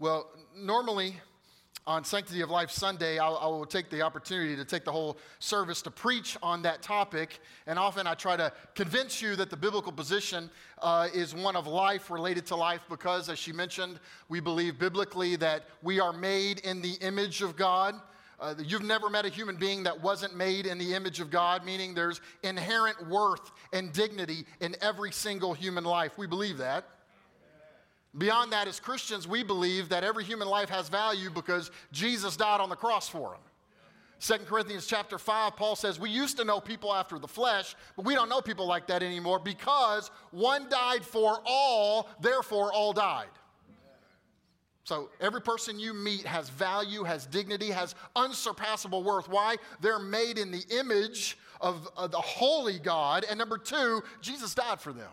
Well, normally on Sanctity of Life Sunday, I'll, I will take the opportunity to take the whole service to preach on that topic. And often I try to convince you that the biblical position uh, is one of life related to life because, as she mentioned, we believe biblically that we are made in the image of God. Uh, you've never met a human being that wasn't made in the image of God, meaning there's inherent worth and dignity in every single human life. We believe that. Beyond that, as Christians, we believe that every human life has value because Jesus died on the cross for them. 2 Corinthians chapter 5, Paul says, We used to know people after the flesh, but we don't know people like that anymore because one died for all, therefore all died. So every person you meet has value, has dignity, has unsurpassable worth. Why? They're made in the image of, of the holy God. And number two, Jesus died for them.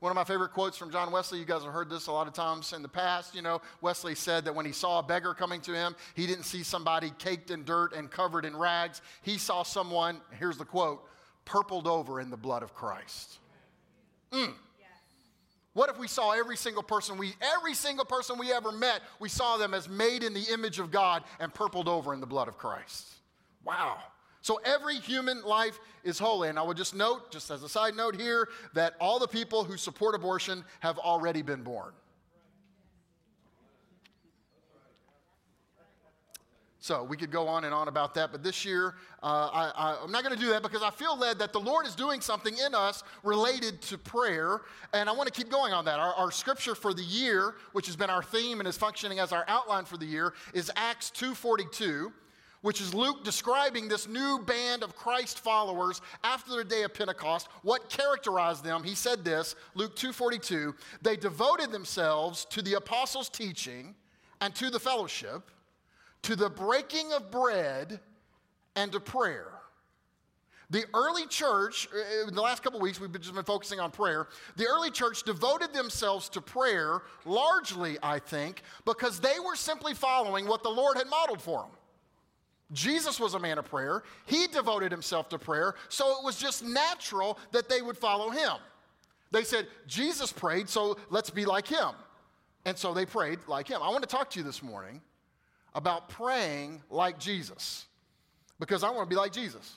One of my favorite quotes from John Wesley, you guys have heard this a lot of times in the past. You know, Wesley said that when he saw a beggar coming to him, he didn't see somebody caked in dirt and covered in rags. He saw someone, here's the quote, purpled over in the blood of Christ. Mm. What if we saw every single person we every single person we ever met, we saw them as made in the image of God and purpled over in the blood of Christ? Wow. So every human life is holy. And I would just note, just as a side note here, that all the people who support abortion have already been born. So we could go on and on about that, but this year uh, I, am not going to do that because I feel led that the Lord is doing something in us related to prayer, and I want to keep going on that. Our, our, scripture for the year, which has been our theme and is functioning as our outline for the year, is Acts 2:42 which is Luke describing this new band of Christ followers after the day of Pentecost. What characterized them? He said this, Luke 2:42, they devoted themselves to the apostles' teaching and to the fellowship, to the breaking of bread and to prayer. The early church, uh, in the last couple weeks, we've just been focusing on prayer. The early church devoted themselves to prayer largely, I think, because they were simply following what the Lord had modeled for them. Jesus was a man of prayer. He devoted himself to prayer, so it was just natural that they would follow him. They said, Jesus prayed, so let's be like him. And so they prayed like him. I want to talk to you this morning about praying like Jesus because I want to be like Jesus.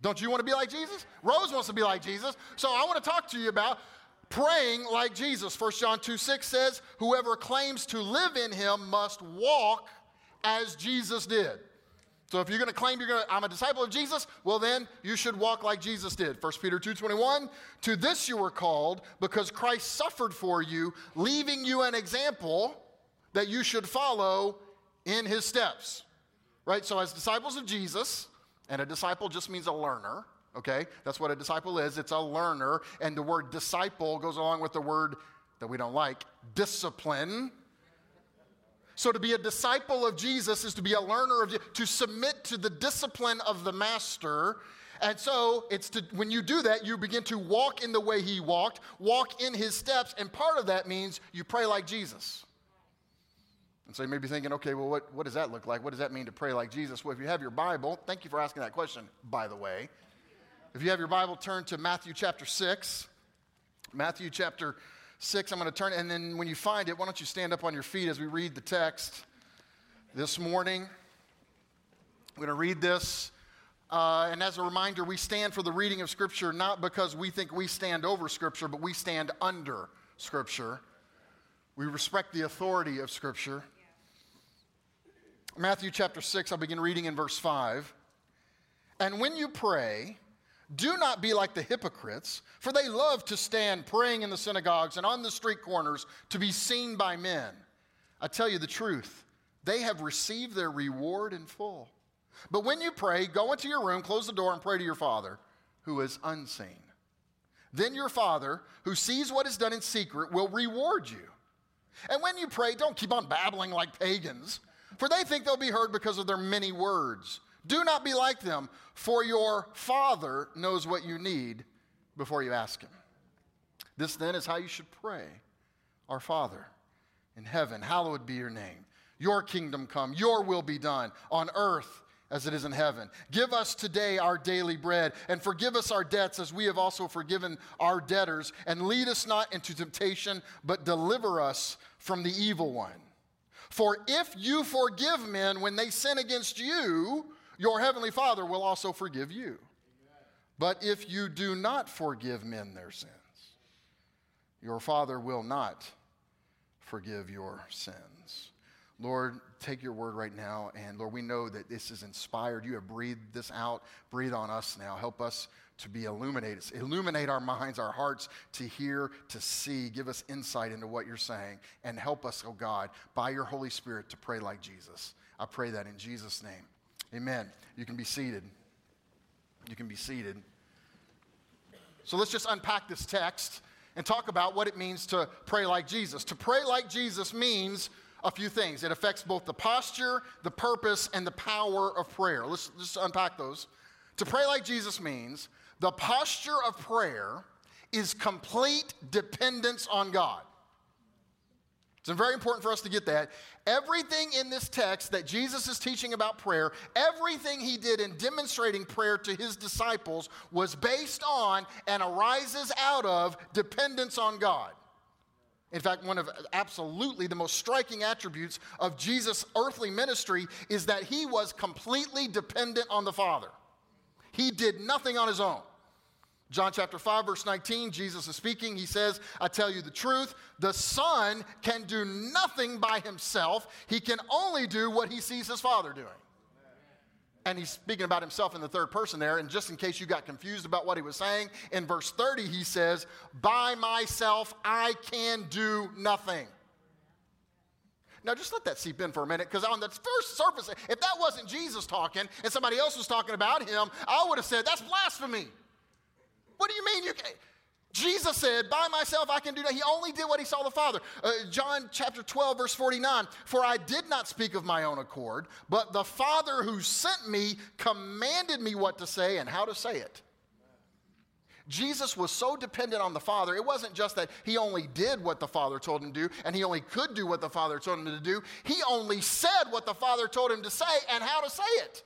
Don't you want to be like Jesus? Rose wants to be like Jesus. So I want to talk to you about praying like Jesus. 1 John 2 6 says, Whoever claims to live in him must walk as Jesus did. So if you're going to claim you're going to, I'm a disciple of Jesus, well then you should walk like Jesus did. 1 Peter 2:21, to this you were called because Christ suffered for you, leaving you an example that you should follow in his steps. Right? So as disciples of Jesus, and a disciple just means a learner, okay? That's what a disciple is. It's a learner, and the word disciple goes along with the word that we don't like, discipline so to be a disciple of Jesus is to be a learner of to submit to the discipline of the master. And so it's to when you do that, you begin to walk in the way he walked, walk in his steps, and part of that means you pray like Jesus. And so you may be thinking, okay, well, what, what does that look like? What does that mean to pray like Jesus? Well, if you have your Bible, thank you for asking that question, by the way. If you have your Bible, turn to Matthew chapter 6. Matthew chapter 6. I'm going to turn, and then when you find it, why don't you stand up on your feet as we read the text this morning? I'm going to read this. Uh, and as a reminder, we stand for the reading of Scripture not because we think we stand over Scripture, but we stand under Scripture. We respect the authority of Scripture. Matthew chapter 6, I'll begin reading in verse 5. And when you pray, do not be like the hypocrites, for they love to stand praying in the synagogues and on the street corners to be seen by men. I tell you the truth, they have received their reward in full. But when you pray, go into your room, close the door, and pray to your Father who is unseen. Then your Father, who sees what is done in secret, will reward you. And when you pray, don't keep on babbling like pagans, for they think they'll be heard because of their many words. Do not be like them, for your Father knows what you need before you ask Him. This then is how you should pray Our Father in heaven, hallowed be your name. Your kingdom come, your will be done on earth as it is in heaven. Give us today our daily bread, and forgive us our debts as we have also forgiven our debtors. And lead us not into temptation, but deliver us from the evil one. For if you forgive men when they sin against you, your heavenly Father will also forgive you. But if you do not forgive men their sins, your Father will not forgive your sins. Lord, take your word right now. And Lord, we know that this is inspired. You have breathed this out. Breathe on us now. Help us to be illuminated. Illuminate our minds, our hearts to hear, to see. Give us insight into what you're saying. And help us, oh God, by your Holy Spirit to pray like Jesus. I pray that in Jesus' name. Amen. You can be seated. You can be seated. So let's just unpack this text and talk about what it means to pray like Jesus. To pray like Jesus means a few things. It affects both the posture, the purpose, and the power of prayer. Let's just unpack those. To pray like Jesus means the posture of prayer is complete dependence on God. It's very important for us to get that. Everything in this text that Jesus is teaching about prayer, everything he did in demonstrating prayer to his disciples was based on and arises out of dependence on God. In fact, one of absolutely the most striking attributes of Jesus' earthly ministry is that he was completely dependent on the Father. He did nothing on his own. John chapter 5, verse 19, Jesus is speaking. He says, I tell you the truth, the Son can do nothing by himself. He can only do what he sees his Father doing. And he's speaking about himself in the third person there. And just in case you got confused about what he was saying, in verse 30, he says, By myself I can do nothing. Now, just let that seep in for a minute, because on the first surface, if that wasn't Jesus talking and somebody else was talking about him, I would have said, That's blasphemy. What do you mean you can't? Jesus said, By myself I can do that. He only did what he saw the Father. Uh, John chapter 12, verse 49 For I did not speak of my own accord, but the Father who sent me commanded me what to say and how to say it. Jesus was so dependent on the Father, it wasn't just that he only did what the Father told him to do and he only could do what the Father told him to do. He only said what the Father told him to say and how to say it.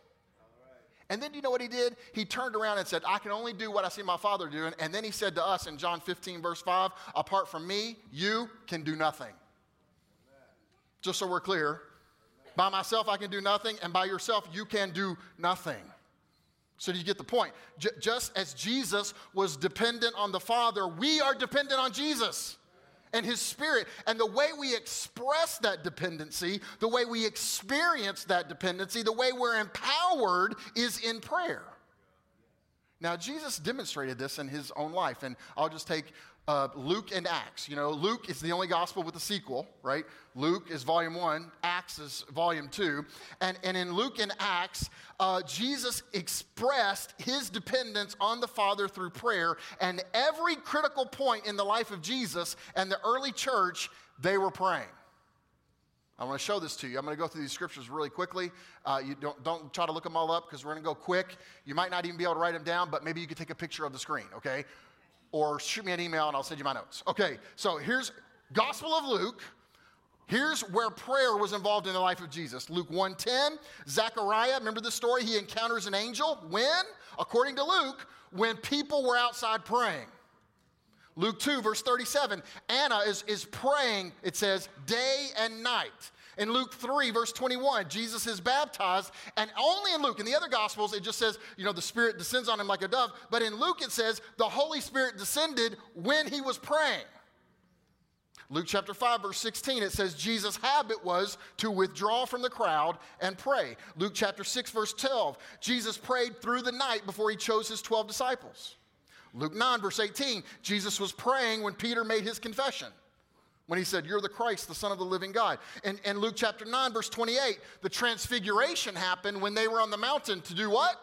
And then you know what he did? He turned around and said, I can only do what I see my father doing. And then he said to us in John 15, verse 5, apart from me, you can do nothing. Amen. Just so we're clear, by myself I can do nothing, and by yourself you can do nothing. So do you get the point? J- just as Jesus was dependent on the Father, we are dependent on Jesus and His Spirit. And the way we express that dependency, the way we experience that dependency, the way we're empowered is in prayer. Now, Jesus demonstrated this in his own life, and I'll just take uh, Luke and Acts. You know, Luke is the only gospel with a sequel, right? Luke is volume one, Acts is volume two. And, and in Luke and Acts, uh, Jesus expressed his dependence on the Father through prayer. And every critical point in the life of Jesus and the early church, they were praying. I want to show this to you. I'm going to go through these scriptures really quickly. Uh, you don't, don't try to look them all up because we're going to go quick. You might not even be able to write them down, but maybe you could take a picture of the screen, okay? Or shoot me an email and I'll send you my notes. Okay, so here's Gospel of Luke. Here's where prayer was involved in the life of Jesus. Luke 1:10, Zechariah, remember the story? He encounters an angel. When? According to Luke, when people were outside praying. Luke 2, verse 37, Anna is, is praying, it says, day and night. In Luke 3, verse 21, Jesus is baptized, and only in Luke, in the other Gospels, it just says, you know, the Spirit descends on him like a dove. But in Luke, it says, the Holy Spirit descended when he was praying. Luke chapter 5, verse 16, it says Jesus' habit was to withdraw from the crowd and pray. Luke chapter 6, verse 12, Jesus prayed through the night before he chose his 12 disciples. Luke 9, verse 18, Jesus was praying when Peter made his confession. When he said, You're the Christ, the Son of the living God. And, and Luke chapter 9, verse 28, the transfiguration happened when they were on the mountain to do what?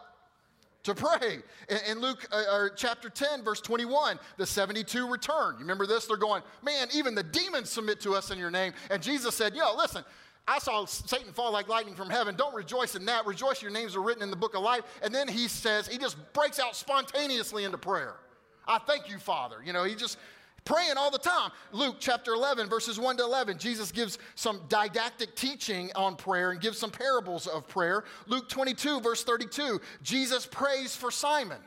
to pray. In, Luke uh, chapter 10, verse 21, the 72 return. You remember this? They're going, man, even the demons submit to us in your name. And Jesus said, yo, listen, I saw Satan fall like lightning from heaven. Don't rejoice in that. Rejoice, your names are written in the book of life. And then he says, he just breaks out spontaneously into prayer. I thank you, Father. You know, he just praying all the time. Luke chapter 11, verses 1 to 11, Jesus gives some didactic teaching on prayer and gives some parables of prayer. Luke 22, verse 32, Jesus prays for Simon.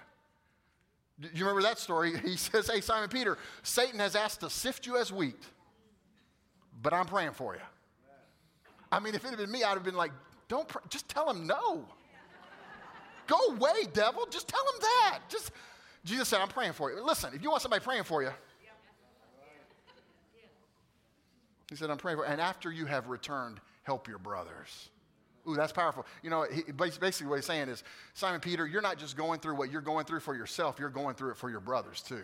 Do you remember that story? He says, Hey, Simon Peter, Satan has asked to sift you as wheat. but I'm praying for you. I mean, if it had been me, I'd have been like, don't pray. just tell him no. Go away, devil. Just tell him that. Just Jesus said, I'm praying for you. Listen, if you want somebody praying for you, he said, I'm praying for. And after you have returned, help your brothers. Ooh, that's powerful. You know, he, basically what he's saying is, Simon Peter, you're not just going through what you're going through for yourself, you're going through it for your brothers too.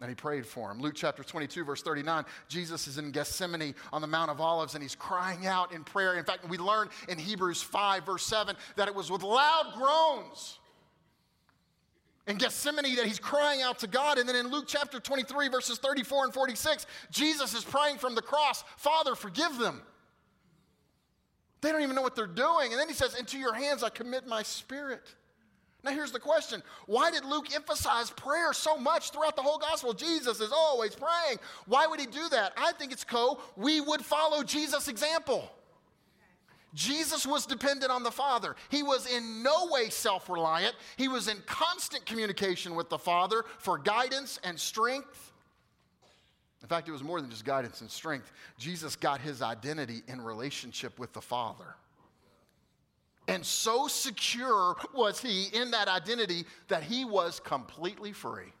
And he prayed for him. Luke chapter 22, verse 39, Jesus is in Gethsemane on the Mount of Olives and he's crying out in prayer. In fact, we learn in Hebrews 5, verse 7, that it was with loud groans in Gethsemane that he's crying out to God. And then in Luke chapter 23, verses 34 and 46, Jesus is praying from the cross, Father, forgive them. They don't even know what they're doing. And then he says, Into your hands I commit my spirit. Now, here's the question Why did Luke emphasize prayer so much throughout the whole gospel? Jesus is always praying. Why would he do that? I think it's co we would follow Jesus' example. Jesus was dependent on the Father. He was in no way self reliant. He was in constant communication with the Father for guidance and strength. In fact, it was more than just guidance and strength. Jesus got his identity in relationship with the Father. And so secure was he in that identity that he was completely free.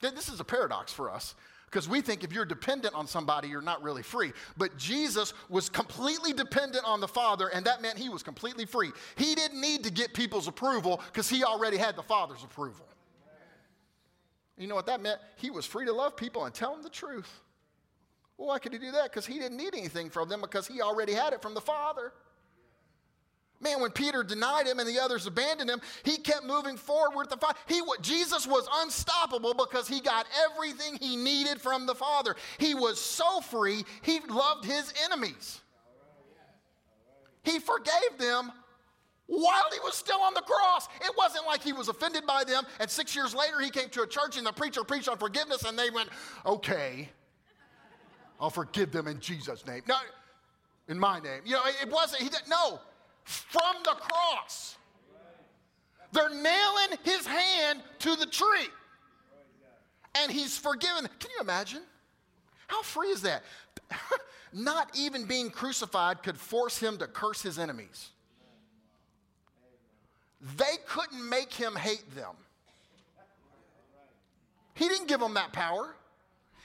This is a paradox for us because we think if you're dependent on somebody, you're not really free. But Jesus was completely dependent on the Father, and that meant he was completely free. He didn't need to get people's approval because he already had the Father's approval. You know what that meant? He was free to love people and tell them the truth. Well, why could he do that? Because he didn't need anything from them because he already had it from the Father. Man, when Peter denied him and the others abandoned him, he kept moving forward with the Father. He, Jesus was unstoppable because he got everything he needed from the Father. He was so free, he loved his enemies. He forgave them while he was still on the cross. It wasn't like he was offended by them, and six years later he came to a church and the preacher preached on forgiveness, and they went, Okay, I'll forgive them in Jesus' name. No, in my name. You know, it wasn't, he didn't, no from the cross. They're nailing his hand to the tree. And he's forgiven. Can you imagine? How free is that? Not even being crucified could force him to curse his enemies. They couldn't make him hate them. He didn't give them that power.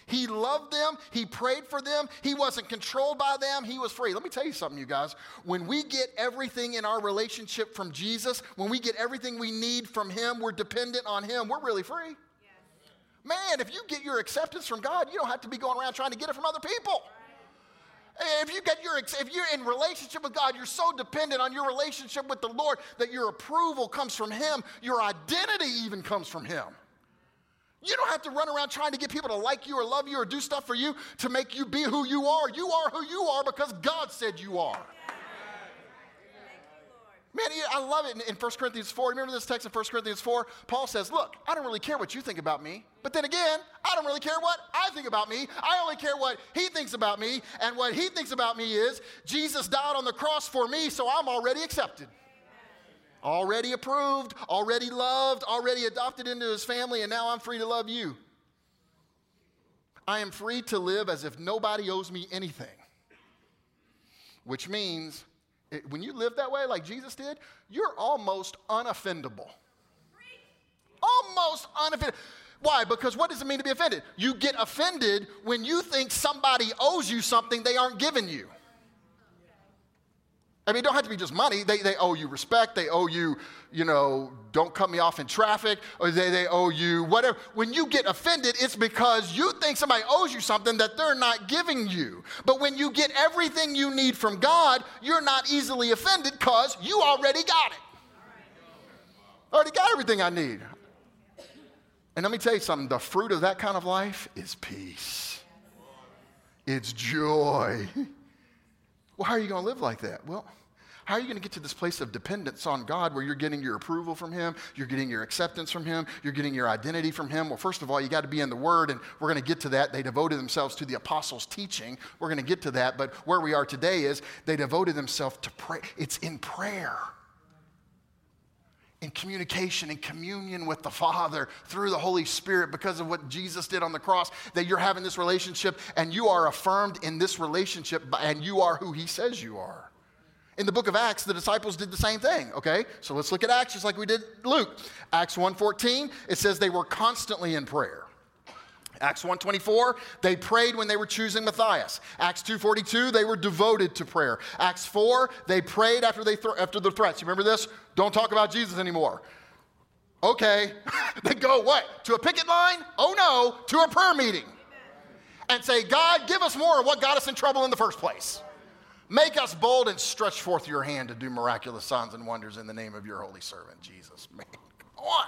He loved them. He prayed for them. He wasn't controlled by them. He was free. Let me tell you something, you guys. When we get everything in our relationship from Jesus, when we get everything we need from Him, we're dependent on Him, we're really free. Man, if you get your acceptance from God, you don't have to be going around trying to get it from other people. If you get your if you're in relationship with God, you're so dependent on your relationship with the Lord that your approval comes from him, your identity even comes from him. You don't have to run around trying to get people to like you or love you or do stuff for you to make you be who you are. You are who you are because God said you are. Man, I love it in 1 Corinthians 4. Remember this text in 1 Corinthians 4? Paul says, Look, I don't really care what you think about me. But then again, I don't really care what I think about me. I only care what he thinks about me. And what he thinks about me is Jesus died on the cross for me, so I'm already accepted already approved, already loved, already adopted into his family, and now I'm free to love you. I am free to live as if nobody owes me anything. Which means it, when you live that way, like Jesus did, you're almost unoffendable. Almost unoffendable. Why? Because what does it mean to be offended? You get offended when you think somebody owes you something they aren't giving you. I mean, it don't have to be just money. They, they owe you respect. They owe you, you know, don't cut me off in traffic. Or they, they owe you whatever. When you get offended, it's because you think somebody owes you something that they're not giving you. But when you get everything you need from God, you're not easily offended because you already got it. I already got everything I need. And let me tell you something the fruit of that kind of life is peace, it's joy. Well, how are you going to live like that? Well, how are you going to get to this place of dependence on God where you're getting your approval from Him, you're getting your acceptance from Him, you're getting your identity from Him? Well, first of all, you got to be in the Word, and we're going to get to that. They devoted themselves to the apostles' teaching. We're going to get to that, but where we are today is they devoted themselves to pray. It's in prayer. In communication and communion with the Father through the Holy Spirit because of what Jesus did on the cross, that you're having this relationship and you are affirmed in this relationship and you are who He says you are. In the book of Acts, the disciples did the same thing, okay? So let's look at Acts just like we did Luke. Acts 1:14, it says they were constantly in prayer. Acts 1:24, they prayed when they were choosing Matthias. Acts 2:42, they were devoted to prayer. Acts 4, they prayed after they th- after the threats. You remember this? Don't talk about Jesus anymore. Okay. they go what? To a picket line? Oh no, to a prayer meeting. And say, "God, give us more of what got us in trouble in the first place." Make us bold and stretch forth your hand to do miraculous signs and wonders in the name of your holy servant, Jesus. Man, come on.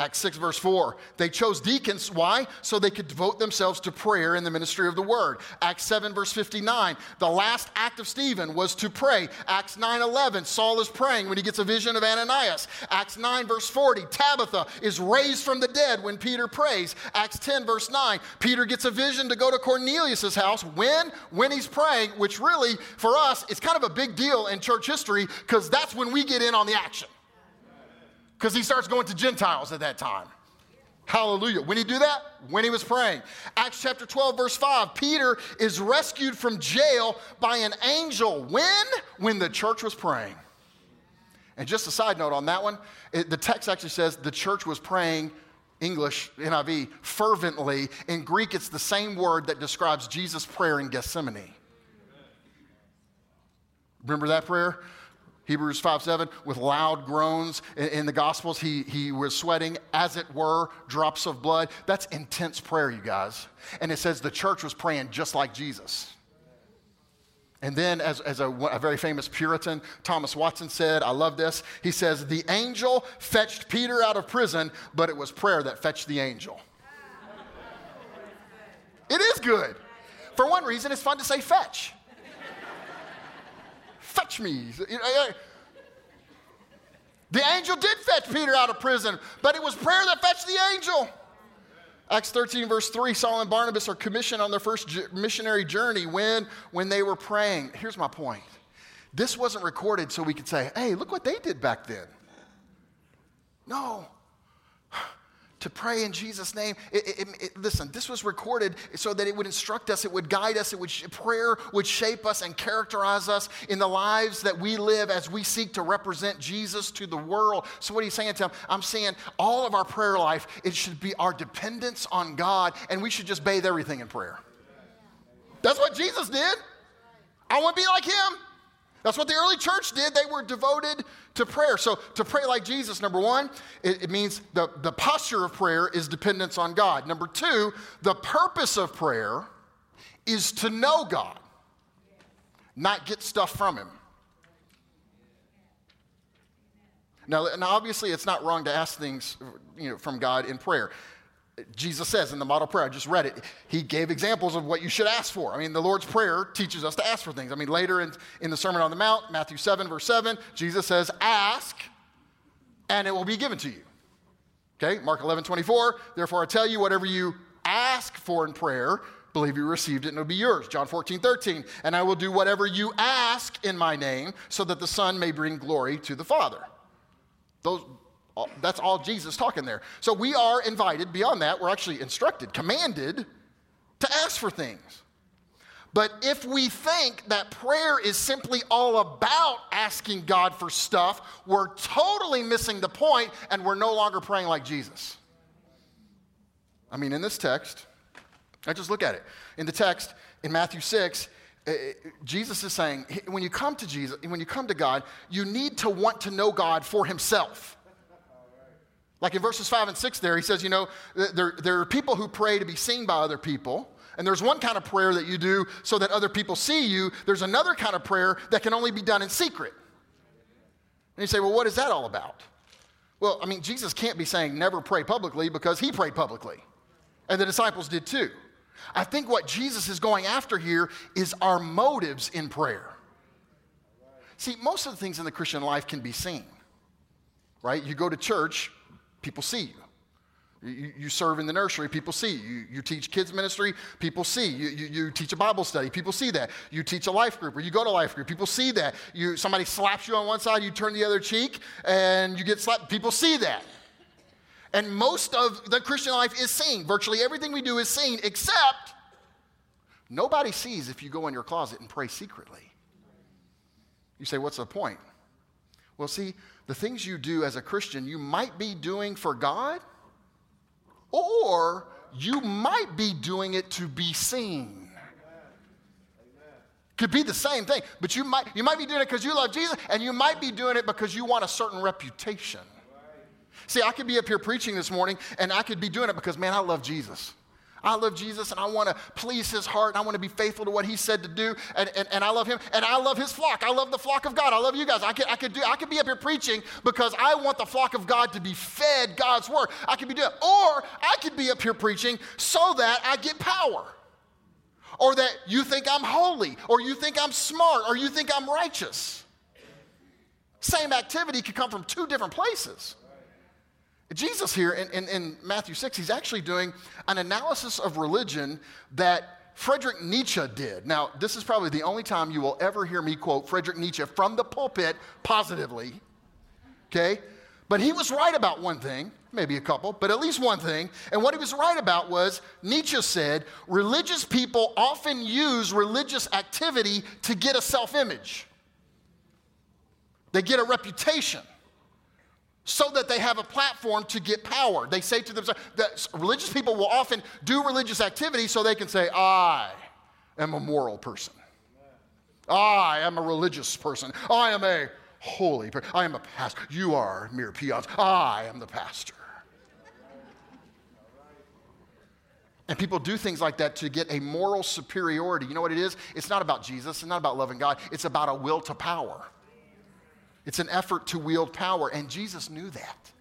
Acts 6, verse 4. They chose deacons. Why? So they could devote themselves to prayer and the ministry of the word. Acts 7, verse 59. The last act of Stephen was to pray. Acts 9, 11. Saul is praying when he gets a vision of Ananias. Acts 9, verse 40. Tabitha is raised from the dead when Peter prays. Acts 10, verse 9. Peter gets a vision to go to Cornelius' house. When? When he's praying, which really, for us, is kind of a big deal in church history because that's when we get in on the action because he starts going to Gentiles at that time. Hallelujah. When he do that? When he was praying. Acts chapter 12, verse 5. Peter is rescued from jail by an angel. When? When the church was praying. And just a side note on that one, it, the text actually says the church was praying, English, NIV, fervently. In Greek, it's the same word that describes Jesus' prayer in Gethsemane. Remember that prayer? Hebrews 5 7, with loud groans. In, in, the Gospels, he, he was sweating, as it were, drops of blood. That's intense prayer, you guys. And it says the church was praying just like Jesus. And then, as, as a, a very famous Puritan, Thomas Watson said, I love this. He says, The angel fetched Peter out of prison, but it was prayer that fetched the angel. it is good. For one reason, it's fun to say fetch fetch me. The angel did fetch Peter out of prison, but it was prayer that fetched the angel. Acts 13, verse 3 Saul and Barnabas are commissioned on their first missionary journey when, when they were praying. Here's my point this wasn't recorded so we could say, hey, look what they did back then. No, to pray in Jesus' name. It, it, it, listen, this was recorded so that it would instruct us, it would guide us, it would prayer would shape us and characterize us in the lives that we live as we seek to represent Jesus to the world. So what are you saying to him? I'm saying all of our prayer life, it should be our dependence on God, and we should just bathe everything in prayer. That's what Jesus did. I want to be like him. That's what the early church did. They were devoted to prayer. So, to pray like Jesus, number one, it, it, means the, the posture of prayer is dependence on God. Number two, the purpose of prayer is to know God, not get stuff from Him. Now, and obviously, it's not wrong to ask things you know, from God in prayer. Jesus says in the model prayer, I just read it, he gave examples of what you should ask for. I mean, the Lord's Prayer teaches us to ask for things. I mean, later in, in the Sermon on the Mount, Matthew 7, verse 7, Jesus says, Ask, and it will be given to you. Okay, Mark 11, 24, therefore I tell you, whatever you ask for in prayer, believe you received it and it'll be yours. John 14, 13, and I will do whatever you ask in my name so that the Son may bring glory to the Father. Those, that's all Jesus talking there. So we are invited, beyond that, we're actually instructed, commanded to ask for things. But if we think that prayer is simply all about asking God for stuff, we're totally missing the point and we're no longer praying like Jesus. I mean, in this text, I just look at it. In the text, in Matthew 6, eh, eh, Jesus is saying, when you come to Jesus, when you come to God, you need to want to know God for himself. Like in verses 5 and 6 there, he says, you know, there, there are people who pray to be seen by other people. And there's one kind of prayer that you do so that other people see you. There's another kind of prayer that can only be done in secret. And you say, well, what is that all about? Well, I mean, Jesus can't be saying never pray publicly because he prayed publicly. And the disciples did too. I think what Jesus is going after here is our motives in prayer. See, most of the things in the Christian life can be seen, right? You go to church, people see you. You, you, serve in the nursery, people see. You, you teach kids ministry, people see. You, you, you, teach a Bible study, people see that. You teach a life group or you go to life group, people see that. You, somebody slaps you on one side, you turn the other cheek, and you get slapped, people see that. And most of the Christian life is seen. Virtually everything we do is seen, except nobody sees if you go in your closet and pray secretly. You say, What's the point? Well, see, the things you do as a Christian, you might be doing for God or you might be doing it to be seen. Could be the same thing, but you might, you might be doing it because you love Jesus, and you might be doing it because you want a certain reputation. See, I could be up here preaching this morning, and I could be doing it because, man, I love Jesus. I love Jesus and I want to please his heart and I want to be faithful to what he said to do. And, and, and I love him and I love his flock. I love the flock of God. I love you guys. I could, I could, do, I could be up here preaching because I want the flock of God to be fed God's word. I could be doing Or I could be up here preaching so that I get power. Or that you think I'm holy, or you think I'm smart, or you think I'm righteous. Same activity could come from two different places. Jesus here in, in, in, Matthew 6, he's actually doing an analysis of religion that Friedrich Nietzsche did. Now, this is probably the only time you will ever hear me quote Friedrich Nietzsche from the pulpit positively. Okay? But he was right about one thing, maybe a couple, but at least one thing. And what he was right about was Nietzsche said religious people often use religious activity to get a self image, they get a reputation so that they have a platform to get power. They say to themselves that religious people will often do religious activity so they can say, I am a moral person. I am a religious person. I am a holy person. I am a pastor. You are mere peons. I am the pastor. And people do things like that to get a moral superiority. You know what it is? It's not about Jesus, it's not about loving God, it's about a will to power. It's an effort to wield power, and Jesus knew that.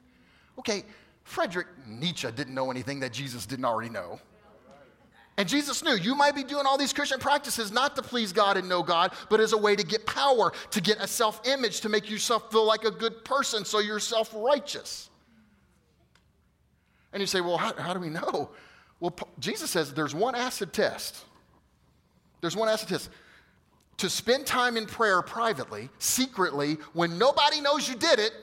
Okay, Frederick Nietzsche didn't know anything that Jesus didn't already know. And Jesus knew you might be doing all these Christian practices not to please God and know God, but as a way to get power, to get a self image, to make yourself feel like a good person so you're self righteous. And you say, well, how, how do we know? Well, Jesus says there's one acid test. There's one acid test to spend time in prayer privately, secretly, when nobody knows you did it,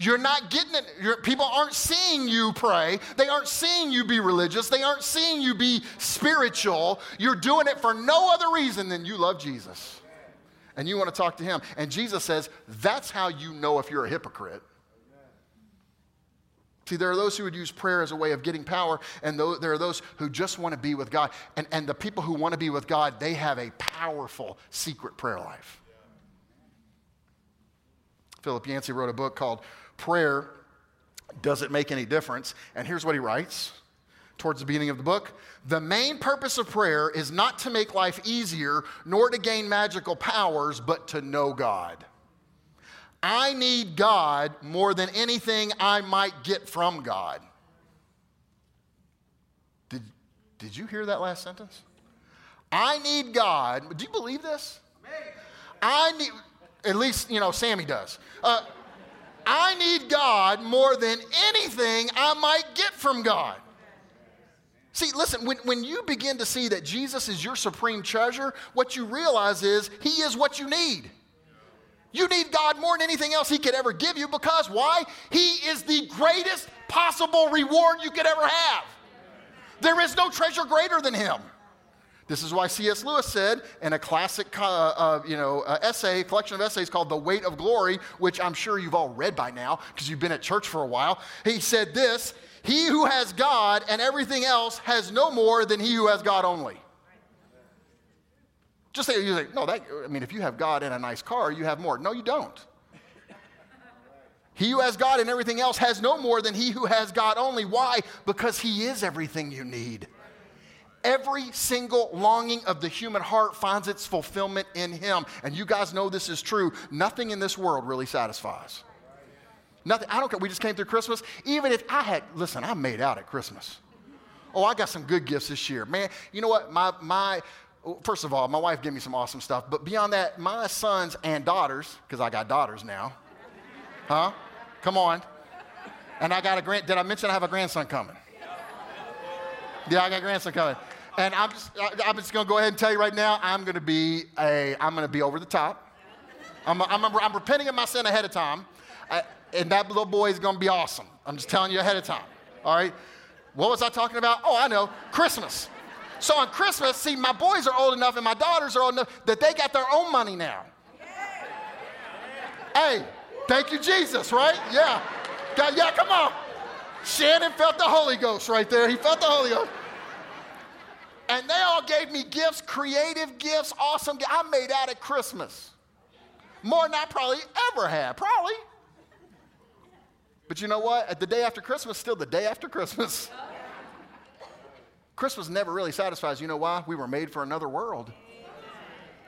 you're not getting it. people aren't seeing you pray. They aren't seeing you be religious. They aren't seeing you be spiritual. You're doing it for no other reason than you love Jesus. And you want to talk to him. And Jesus says, that's how you know if you're a hypocrite. See, there are those who would use prayer as a way of getting power, and there are those who just want to be with God. And, and the people who want to be with God, they have a powerful secret prayer life. Philip Yancey wrote a book called Prayer Does It Make Any Difference? And here's what he writes towards the beginning of the book. The main purpose of prayer is not to make life easier, nor to gain magical powers, but to know God. I need God more than anything I might get from God. Did, did you hear that last sentence? I need God. Do you believe this? I need, at least, you know, Sammy does. Uh, I need God more than anything I might get from God. See, listen, when, when you begin to see that Jesus is your supreme treasure, what you realize is He is what you need. You need God more than anything else He could ever give you because why? He is the greatest possible reward you could ever have. There is no treasure greater than Him. This is why C.S. Lewis said in a classic, uh, uh, you know, uh, essay, collection of essays called "The Weight of Glory," which I'm sure you've all read by now because you've been at church for a while. He said this: "He who has God and everything else has no more than he who has God only." Just say, you say, no, that, I mean, if you have God in a nice car, you have more. No, you don't. He who has God and everything else has no more than he who has God only. Why? Because he is everything you need. Every single longing of the human heart finds its fulfillment in him. And you guys know this is true. Nothing in this world really satisfies. Nothing. I don't care. We just came through Christmas. Even if I had, listen, I made out at Christmas. Oh, I got some good gifts this year. Man, you know what? My, my, first of all, my wife gave me some awesome stuff. But beyond that, my sons and daughters, because I got daughters now, huh? Come on. And I got a grand, did I mention I have a grandson coming? Yeah, I got a grandson coming. And I'm just, I'm just going to go ahead and tell you right now, I'm to be a, I'm to be over the top. I'm, I'm, I'm repenting of my sin ahead of time. I, and that little boy is to be awesome. I'm just telling you ahead of time. All right? What was I talking about? Oh, I know, Christmas. So on Christmas, see, my boys are old enough and my daughters are old enough that they got their own money now. Hey, thank you, Jesus, right? Yeah. God, yeah, come on. Shannon felt the Holy Ghost right there. He felt the Holy Ghost. And they all gave me gifts, creative gifts, awesome gifts. I made out at Christmas. More than I probably ever had, probably. But you know what? The day after Christmas, still the day after Christmas. Christmas never really satisfies. You know why? We were made for another world.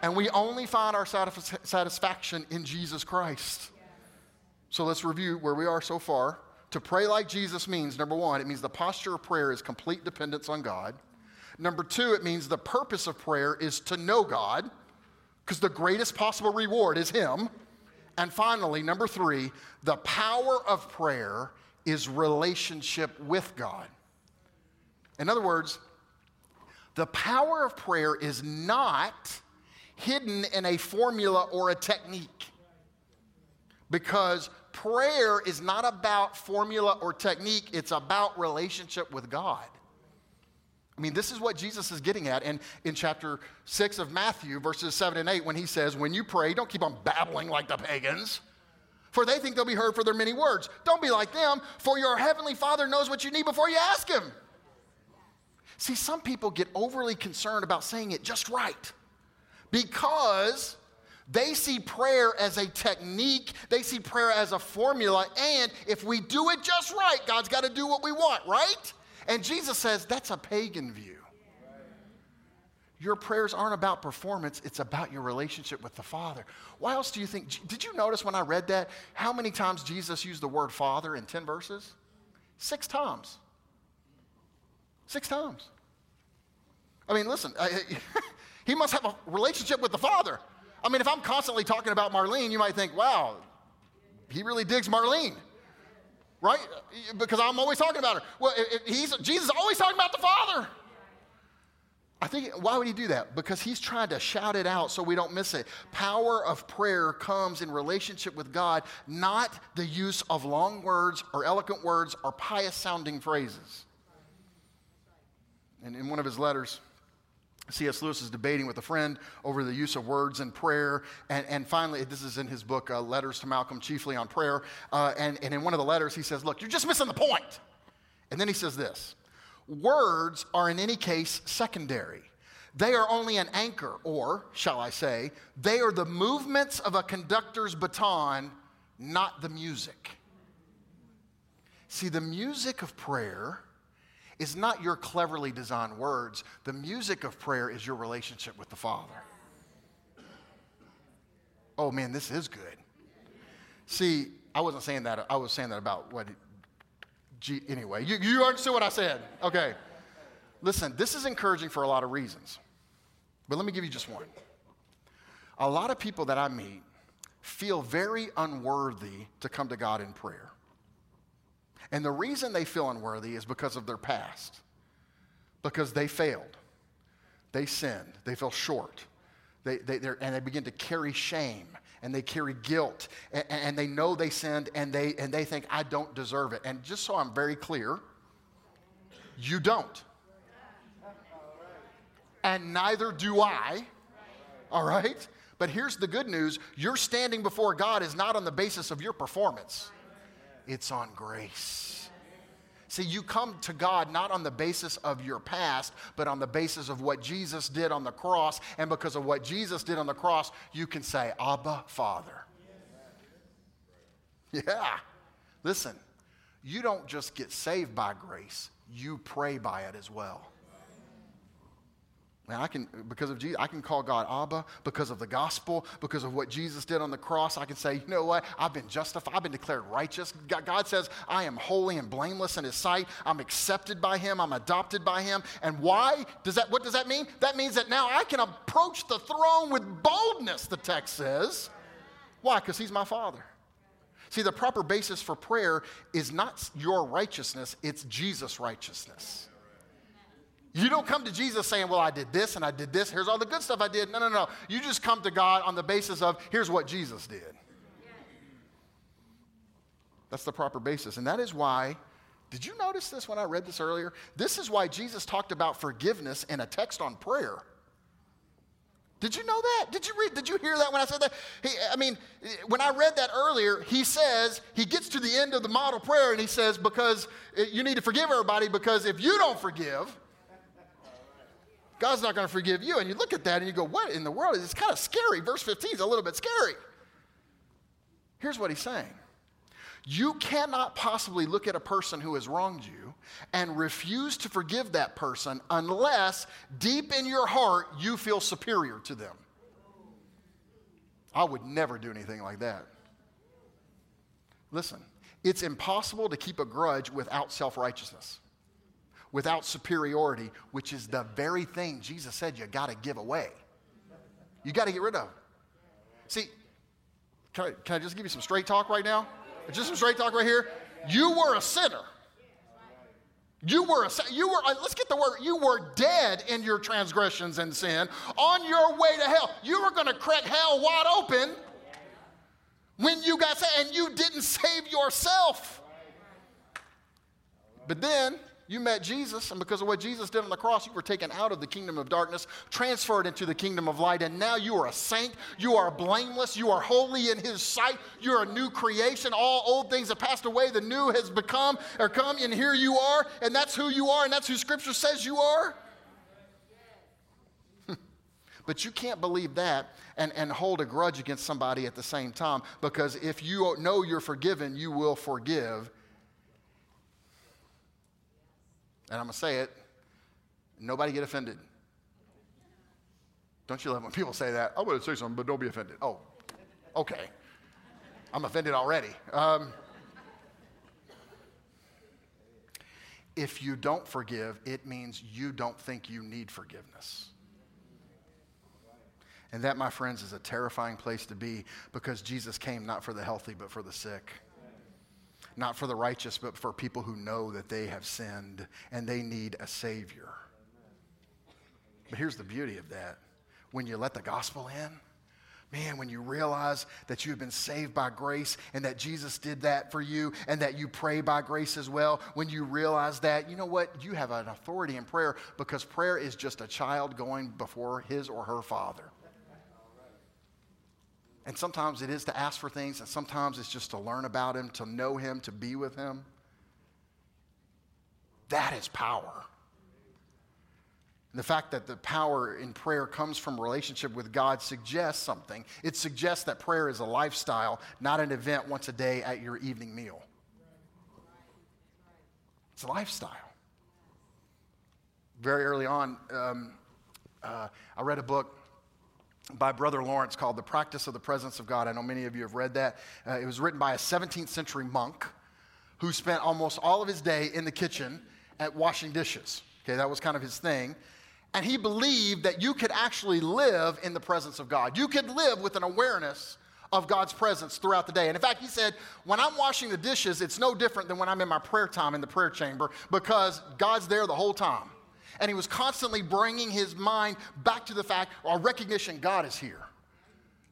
And we only find our satisfaction in Jesus Christ. So let's review where we are so far. To pray like Jesus means number one, it means the posture of prayer is complete dependence on God. Number two, it means the purpose of prayer is to know God, because the greatest possible reward is Him. And finally, number three, the power of prayer is relationship with God. In other words, the power of prayer is not hidden in a formula or a technique. Because prayer is not about formula or technique, it's about relationship with God. I mean, this is what Jesus is getting at in, in chapter 6 of Matthew, verses 7 and 8, when he says, When you pray, don't keep on babbling like the pagans, for they think they'll be heard for their many words. Don't be like them, for your heavenly Father knows what you need before you ask him. See, some people get overly concerned about saying it just right because they see prayer as a technique, they see prayer as a formula, and if we do it just right, God's got to do what we want, right? And Jesus says that's a pagan view. Your prayers aren't about performance, it's about your relationship with the Father. Why else do you think? Did you notice when I read that how many times Jesus used the word Father in 10 verses? Six times. Six times. I mean, listen, I, he must have a relationship with the Father. I mean, if I'm constantly talking about Marlene, you might think, wow, he really digs Marlene, right? Because I'm always talking about her. Well, he's, Jesus is always talking about the Father. I think, why would he do that? Because he's trying to shout it out so we don't miss it. Power of prayer comes in relationship with God, not the use of long words or eloquent words or pious sounding phrases. And in one of his letters, C.S. Lewis is debating with a friend over the use of words in prayer. And, and finally, this is in his book, uh, Letters to Malcolm, chiefly on prayer. Uh, and, and in one of the letters, he says, Look, you're just missing the point. And then he says this Words are in any case secondary. They are only an anchor, or, shall I say, they are the movements of a conductor's baton, not the music. See, the music of prayer is not your cleverly designed words. The music of prayer is your relationship with the Father. Oh man, this is good. See, I wasn't saying that. I was saying that about what. G, anyway, you, you understood what I said. Okay. Listen, this is encouraging for a lot of reasons. But let me give you just one. A lot of people that I meet feel very unworthy to come to God in prayer. And the reason they feel unworthy is because of their past, because they failed, they sinned, they fell short, they, they, and they begin to carry shame and they carry guilt and, and, they know they sinned and they, and they think, I don't deserve it. And just so I'm very clear, you don't. And neither do I. All right? But here's the good news your standing before God is not on the basis of your performance it's on grace. See, you come to God not on the basis of your past, but on the basis of what Jesus did on the cross. And because of what Jesus did on the cross, you can say, Abba, Father. Yeah. Listen, you don't just get saved by grace, you pray by it as well. Man, I can, because of Jesus, I can call God Abba because of the gospel, because of what Jesus did on the cross. I can say, you know what? I've been justified. I've been declared righteous. God says, I am holy and blameless in his sight. I'm accepted by him. I'm adopted by him. And why does that, what does that mean? That means that now I can approach the throne with boldness, the text says. Why? Because he's my father. See, the proper basis for prayer is not your righteousness, it's Jesus' righteousness. You don't come to Jesus saying, Well, I did this and I did this. Here's all the good stuff I did. No, no, no. You just come to God on the basis of, Here's what Jesus did. That's the proper basis. And that is why, did you notice this when I read this earlier? This is why Jesus talked about forgiveness in a text on prayer. Did you know that? Did you read? Did you hear that when I said that? He, I mean, when I read that earlier, he says, he gets to the end of the model prayer and he says, because eh, you need to forgive everybody because if you don't forgive, God's not going to forgive you. And you look at that and you go, what in the world? It's kind of scary. Verse 15 is a little bit scary. Here's what he's saying You cannot possibly look at a person who has wronged you and refuse to forgive that person unless deep in your heart you feel superior to them. I would never do anything like that. Listen, it's impossible to keep a grudge without self righteousness, without superiority, which is the very thing Jesus said you got to give away. You got to get rid of. See, can I, can I just give you some straight talk right now? Just some straight talk right here. You were a sinner. You were, a, you were, uh, let's get the word, you were dead in your transgressions and sin, on your way to hell. You were going to crack hell wide open when you got saved, and you didn't save yourself. But then you met Jesus, and because of what Jesus did on the cross, you were taken out of the kingdom of darkness, transferred into the kingdom of light, and now you are a saint. You are blameless. You are holy in His sight. You're a new creation. All old things have passed away. The new has become or come, and here you are, and that's who you are, and that's who Scripture says you are. But you can't believe that and, and hold a grudge against somebody at the same time because if you know you're forgiven, you will forgive and I'm going to say it, nobody get offended. Don't you love when people say that? Going to say something, but don't be offended. Oh, okay. I'm offended already. Um, if you don't forgive, it means you don't think you need forgiveness. And that, my friends, is a terrifying place to be because Jesus came not for the healthy, but for the sick not for the righteous, but for people who know that they have sinned and they need a Savior. But here's the beauty of that when you let the gospel in, Man, when you realize that you've been saved by grace and that Jesus did that for you and that you pray by grace as well, when you realize that, you know what? You have an authority in prayer because prayer is just a child going before his or her father. And sometimes it is to ask for things, and sometimes it's just to learn about Him, to know Him, to be with Him. That is power. And the fact that the power in prayer comes from relationship with God suggests something. It suggests that prayer is a lifestyle, not an event once a day at your evening meal. It's a lifestyle. Very early on, um, uh, I read a book by Brother Lawrence called The Practice of the Presence of God. I know many of you have read that. Uh, it was written by a 17th century monk who spent almost all of his day in the kitchen at washing dishes. Okay, that was kind of his thing. And he believed that you could actually live in the presence of God. You could live with an awareness of God's presence throughout the day. And in fact, he said, when I'm washing the dishes, it's no different than when I'm in my prayer time in the prayer chamber because God's there the whole time and he was constantly bringing his mind back to the fact or recognition God is here.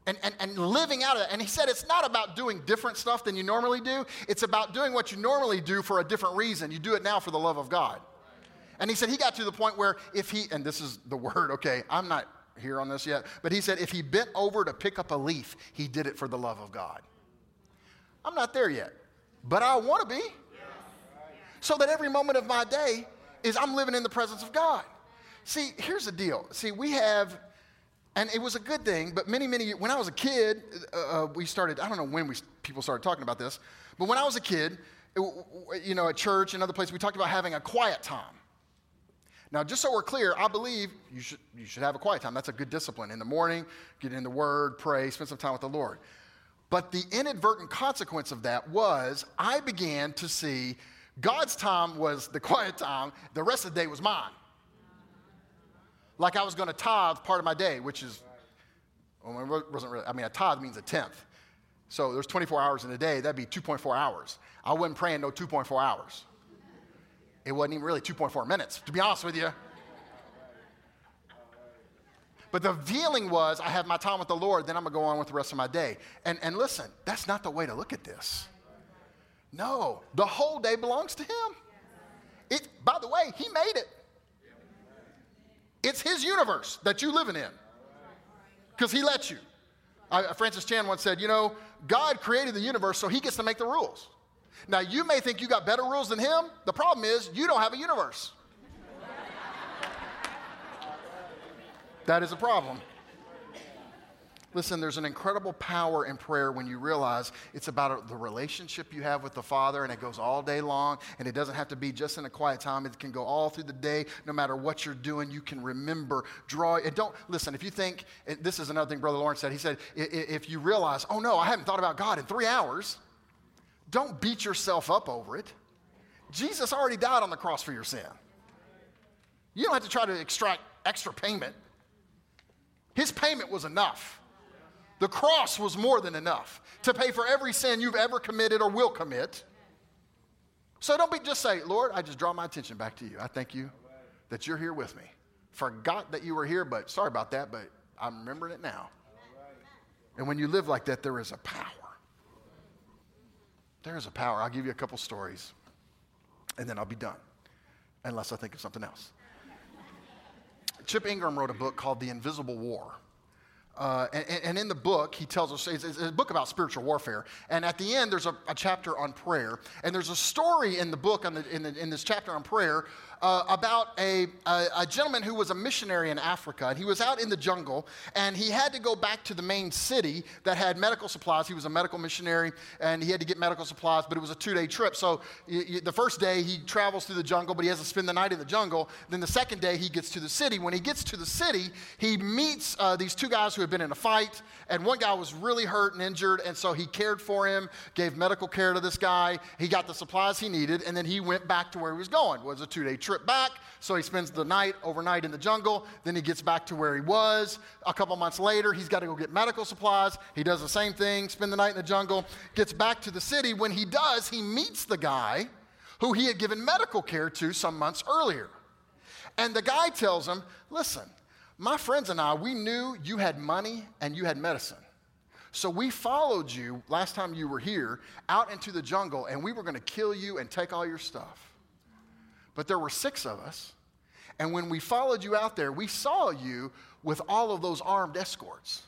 And, and, and living out of it. And he said it's not about doing different stuff than you normally do. It's about doing what you normally do for a different reason. You do it now for the love of God. And he said he got to the point where if he, and this is the word, okay, I'm not here on this yet, but he said if he bent over to pick up a leaf, he did it for the love of God. I'm not there yet, but I want to be. So that every moment of my day, is I'm living in the presence of God. See, here's the deal. See, we have, and it was a good thing, but many, many, when I was a kid, uh, uh, we started, I don't know when we, people started talking about this, but when I was a kid, it, you know, at church and other places, we talked about having a quiet time. Now, just so we're clear, I believe you should, you should have a quiet time. That's a good discipline. In the morning, get in the Word, pray, spend some time with the Lord. But the inadvertent consequence of that was I began to see God's time was the quiet time, the rest of the day was mine. Like I was going to tithe part of my day, which is, well, wasn't really, I mean, a tithe means a tenth. So there's 24 hours in a day, that'd be 2.4 hours. I wasn't praying no 2.4 hours. It wasn't even really 2.4 minutes, to be honest with you. But the feeling was, I have my time with the Lord, then I'm going to go on with the rest of my day. And, and listen, that's not the way to look at this. No, the whole day belongs to Him. It, by the way, He made it. It's His universe that you're living in because He let you. Uh, Francis Chan once said, You know, God created the universe, so He gets to make the rules. Now, you may think you got better rules than Him. The problem is, you don't have a universe. that is a problem. Listen, there's an incredible power in prayer when you realize it's about the relationship you have with the Father, and it goes all day long, and it doesn't have to be just in a quiet time. It can go all through the day, no matter what you're doing. You can remember, draw. And don't listen. If you think this is another thing Brother Lawrence said. He said, if you realize, oh no, I haven't thought about God in three hours, don't beat yourself up over it. Jesus already died on the cross for your sin. You don't have to try to extract extra payment. His payment was enough. The cross was more than enough to pay for every sin you've ever committed or will commit. So don't be just say, Lord, I just draw my attention back to you. I thank you that you're here with me. Forgot that you were here, but sorry about that, but I'm remembering it now. And when you live like that, there is a power. There is a power. I'll give you a couple stories, and then I'll be done, unless I think of something else. Chip Ingram wrote a book called The Invisible War. Uh, and, and, in the book, he tells us it's, it's, a book about spiritual warfare. And at the end, there's a, a chapter on prayer. And there's a story in the book, the, in, the, in, this chapter on prayer, uh, about a, a, a, gentleman who was a missionary in Africa. And he was out in the jungle, and he had to go back to the main city that had medical supplies. He was a medical missionary, and he had to get medical supplies, but it was a two day trip. So the first day, he travels through the jungle, but he has to spend the night in the jungle. Then the second day, he gets to the city. When he gets to the city, he meets uh, these two guys who had been in a fight, and one guy was really hurt and injured, and so he cared for him, gave medical care to this guy. He got the supplies he needed, and then he went back to where he was going. It was a two day trip trip back. So he spends the night overnight in the jungle. Then he gets back to where he was. A couple months later, he's got to go get medical supplies. He does the same thing, spend the night in the jungle, gets back to the city. When he does, he meets the guy who he had given medical care to some months earlier. And the guy tells him, Listen, my friends and I, we knew you had money and you had medicine. So we followed you last time you were here out into the jungle and we were going to kill you and take all your stuff but there were six of us. And when we followed you out there, we saw you with all of those armed escorts.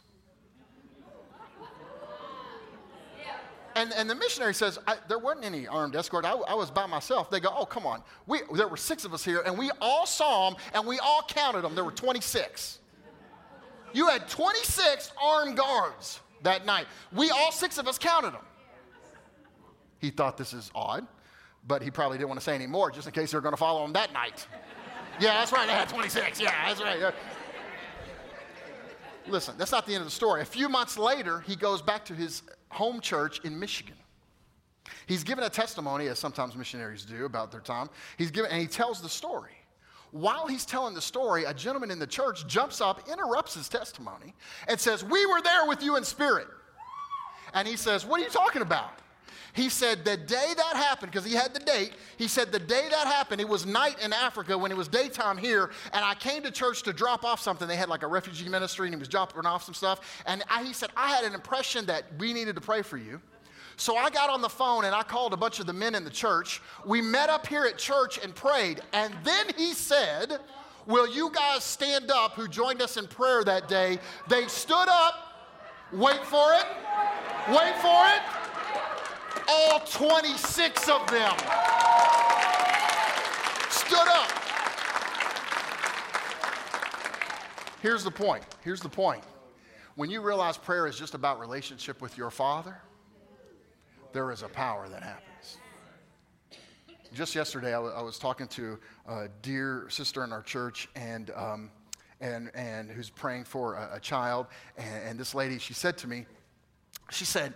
And, and the missionary says, There wasn't any armed escort. I, I, was by myself. They go, Oh, come on. We, there were six of us here, and we all saw them, and we all counted them. There were 26. You had 26 armed guards that night. We, all six of us, counted them. He thought this is odd but he probably didn't want to say any more just in case they were going to follow him that night. yeah, that's right, I had 26. Yeah, that's right. Listen, that's not the end of the story. A few months later, he goes back to his home church in Michigan. He's given a testimony, as sometimes missionaries do, about their time. He's given, and he tells the story. While he's telling the story, a gentleman in the church jumps up, interrupts his testimony, and says, We were there with you in spirit. And he says, What are you talking about? He said the day that happened, because he had the date, he said the day that happened, it was night in Africa when it was daytime here, and I came to church to drop off something. They had like a refugee ministry, and he was dropping off some stuff. And I, he said, I had an impression that we needed to pray for you. So I got on the phone and I called a bunch of the men in the church. We met up here at church and prayed. And then he said, Will you guys stand up who joined us in prayer that day? They stood up, wait for it, wait for it all 26 of them stood up. Here's the point. Here's the point. When you realize prayer is just about relationship with your Father, there is a power that happens. Just yesterday, I, w- I was talking to a dear sister in our church, and um, and and who's praying for a, a child. And, and, this lady, she said to me, she said,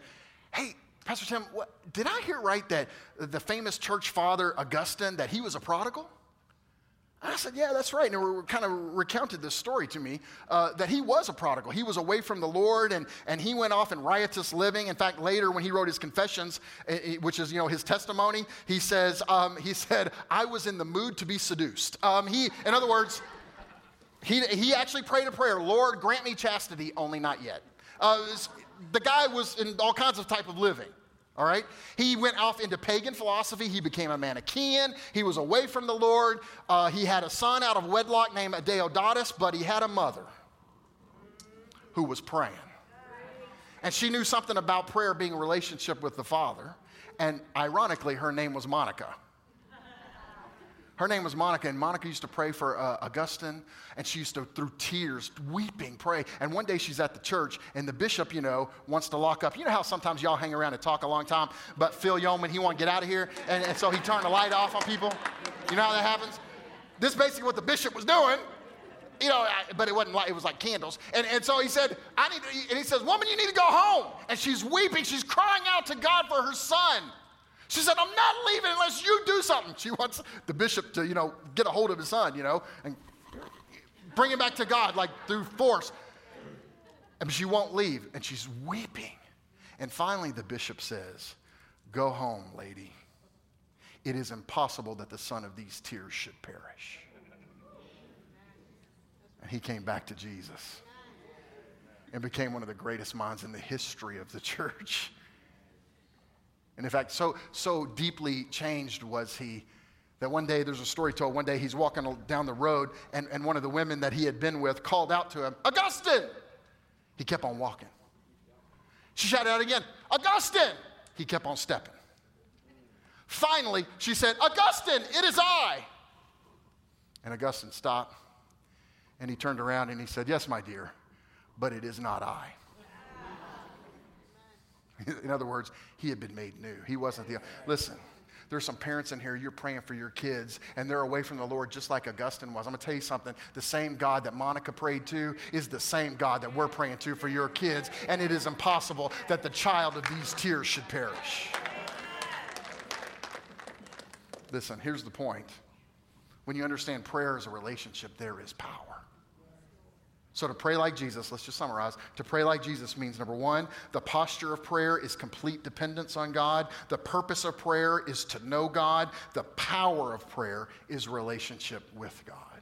"Hey, Pastor Tim, what, did I hear right that the famous church father Augustine that he was a prodigal? I said, Yeah, that's right. And we kind of recounted this story to me uh, that he was a prodigal. He was away from the Lord and, and he went off in riotous living. In fact, later when he wrote his confessions, which is, you know, his testimony, he says, um, he said, I was in the mood to be seduced. Um, he, in other words, he, he actually prayed a prayer, Lord, grant me chastity, only not yet. Uh, the guy was in all kinds of type of living all right? He went off into pagan philosophy. He became a Manichaean. He was away from the Lord. Uh, he had a son out of wedlock named Deodatus, but he had a mother who was praying. And she knew something about prayer being a relationship with the Father. And ironically, her name was Monica. Her name was Monica, and Monica used to pray for uh, Augustine, and she used to, through tears, weeping, pray. And one day she's at the church, and the bishop, you know, wants to lock up. You know how sometimes y'all hang around and talk a long time, but Phil Yeoman, he want to get out of here, and, and so he turned the light off on people. You know how that happens? This is basically what the bishop was doing. You know, but it wasn't like it was like candles. And, and so he said, I need and he says, Woman, you need to go home. And she's weeping, she's crying out to God for her son. She said, I'm not leaving unless you do something. She wants the bishop to, you know, get a hold of his son, you know, and bring him back to God, like through force. And she won't leave, and she's weeping. And finally, the bishop says, Go home, lady. It is impossible that the son of these tears should perish. And he came back to Jesus and became one of the greatest minds in the history of the church. And in fact, so, so deeply changed was he that one day, there's a story told, one day he's walking down the road, and, and one of the women that he had been with called out to him, Augustine! He kept on walking. She shouted out again, Augustine! He kept on stepping. Finally, she said, Augustine, it is I! And Augustine stopped, and he turned around and he said, Yes, my dear, but it is not I. In other words, he had been made new. He wasn't the. Listen, there's some parents in here, you're praying for your kids, and they're away from the Lord just like Augustine was. I'm going to tell you something. The same God that Monica prayed to is the same God that we're praying to for your kids, and it is impossible that the child of these tears should perish. Listen, here's the point. When you understand prayer is a relationship, there is power. So, to pray like Jesus, let's just summarize. To pray like Jesus means number one, the posture of prayer is complete dependence on God. The purpose of prayer is to know God. The power of prayer is relationship with God.